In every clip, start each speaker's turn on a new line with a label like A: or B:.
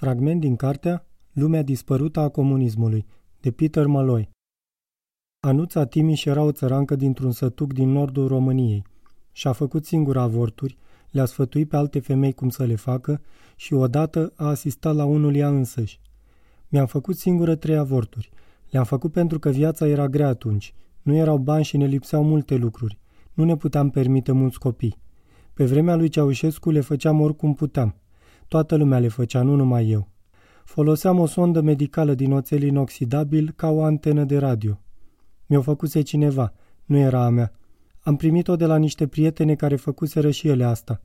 A: Fragment din cartea Lumea dispărută a comunismului, de Peter Malloy. Anuța Timiș era o țărancă dintr-un sătuc din nordul României. Și-a făcut singur avorturi, le-a sfătuit pe alte femei cum să le facă și odată a asistat la unul ea însăși. Mi-am făcut singură trei avorturi. Le-am făcut pentru că viața era grea atunci. Nu erau bani și ne lipseau multe lucruri. Nu ne puteam permite mulți copii. Pe vremea lui Ceaușescu le făceam oricum puteam. Toată lumea le făcea, nu numai eu. Foloseam o sondă medicală din oțel inoxidabil ca o antenă de radio. Mi-o făcuse cineva, nu era a mea. Am primit-o de la niște prietene care făcuseră și ele asta.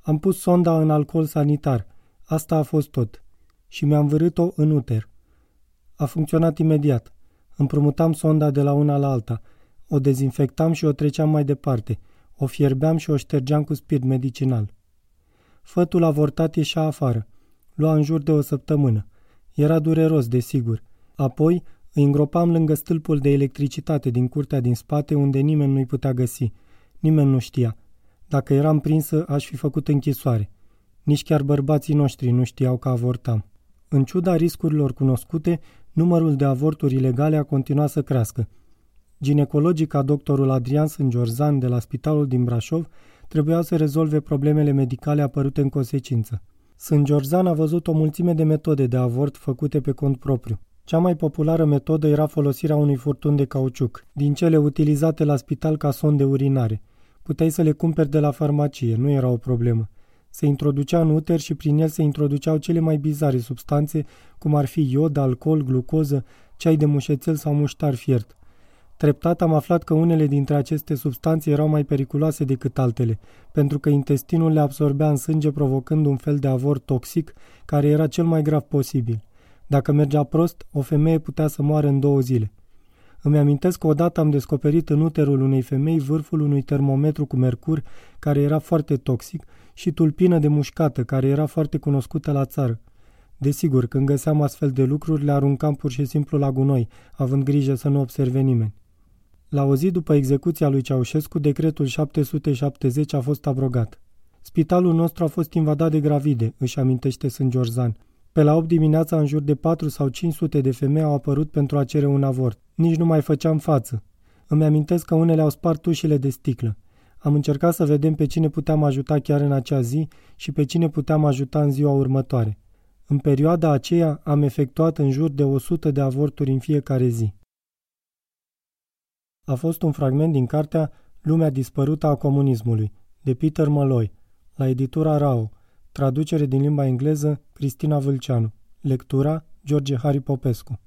A: Am pus sonda în alcool sanitar. Asta a fost tot. Și mi-am vârât-o în uter. A funcționat imediat. Împrumutam sonda de la una la alta. O dezinfectam și o treceam mai departe. O fierbeam și o ștergeam cu spirit medicinal. Fătul avortat ieșea afară. Lua în jur de o săptămână. Era dureros, desigur. Apoi îi îngropam lângă stâlpul de electricitate din curtea din spate unde nimeni nu-i putea găsi. Nimeni nu știa. Dacă eram prinsă, aș fi făcut închisoare. Nici chiar bărbații noștri nu știau că avortam. În ciuda riscurilor cunoscute, numărul de avorturi ilegale a continuat să crească. Ginecologica doctorul Adrian Sângeorzan de la spitalul din Brașov trebuia să rezolve problemele medicale apărute în consecință. Sângeorzan a văzut o mulțime de metode de avort făcute pe cont propriu. Cea mai populară metodă era folosirea unui furtun de cauciuc, din cele utilizate la spital ca sonde urinare. Puteai să le cumperi de la farmacie, nu era o problemă. Se introducea în uter și prin el se introduceau cele mai bizare substanțe, cum ar fi iod, alcool, glucoză, ceai de mușețel sau muștar fiert. Treptat am aflat că unele dintre aceste substanțe erau mai periculoase decât altele, pentru că intestinul le absorbea în sânge provocând un fel de avort toxic care era cel mai grav posibil. Dacă mergea prost, o femeie putea să moară în două zile. Îmi amintesc că odată am descoperit în uterul unei femei vârful unui termometru cu mercur care era foarte toxic și tulpină de mușcată care era foarte cunoscută la țară. Desigur, când găseam astfel de lucruri, le aruncam pur și simplu la gunoi, având grijă să nu observe nimeni. La o zi după execuția lui Ceaușescu, decretul 770 a fost abrogat. Spitalul nostru a fost invadat de gravide, își amintește Sângiorzan. Pe la 8 dimineața, în jur de 4 sau 500 de femei au apărut pentru a cere un avort. Nici nu mai făceam față. Îmi amintesc că unele au spart ușile de sticlă. Am încercat să vedem pe cine puteam ajuta chiar în acea zi și pe cine puteam ajuta în ziua următoare. În perioada aceea am efectuat în jur de 100 de avorturi în fiecare zi. A fost un fragment din cartea Lumea dispărută a comunismului, de Peter Malloy, la editura Rao, traducere din limba engleză Cristina Vâlceanu, lectura George Hari Popescu.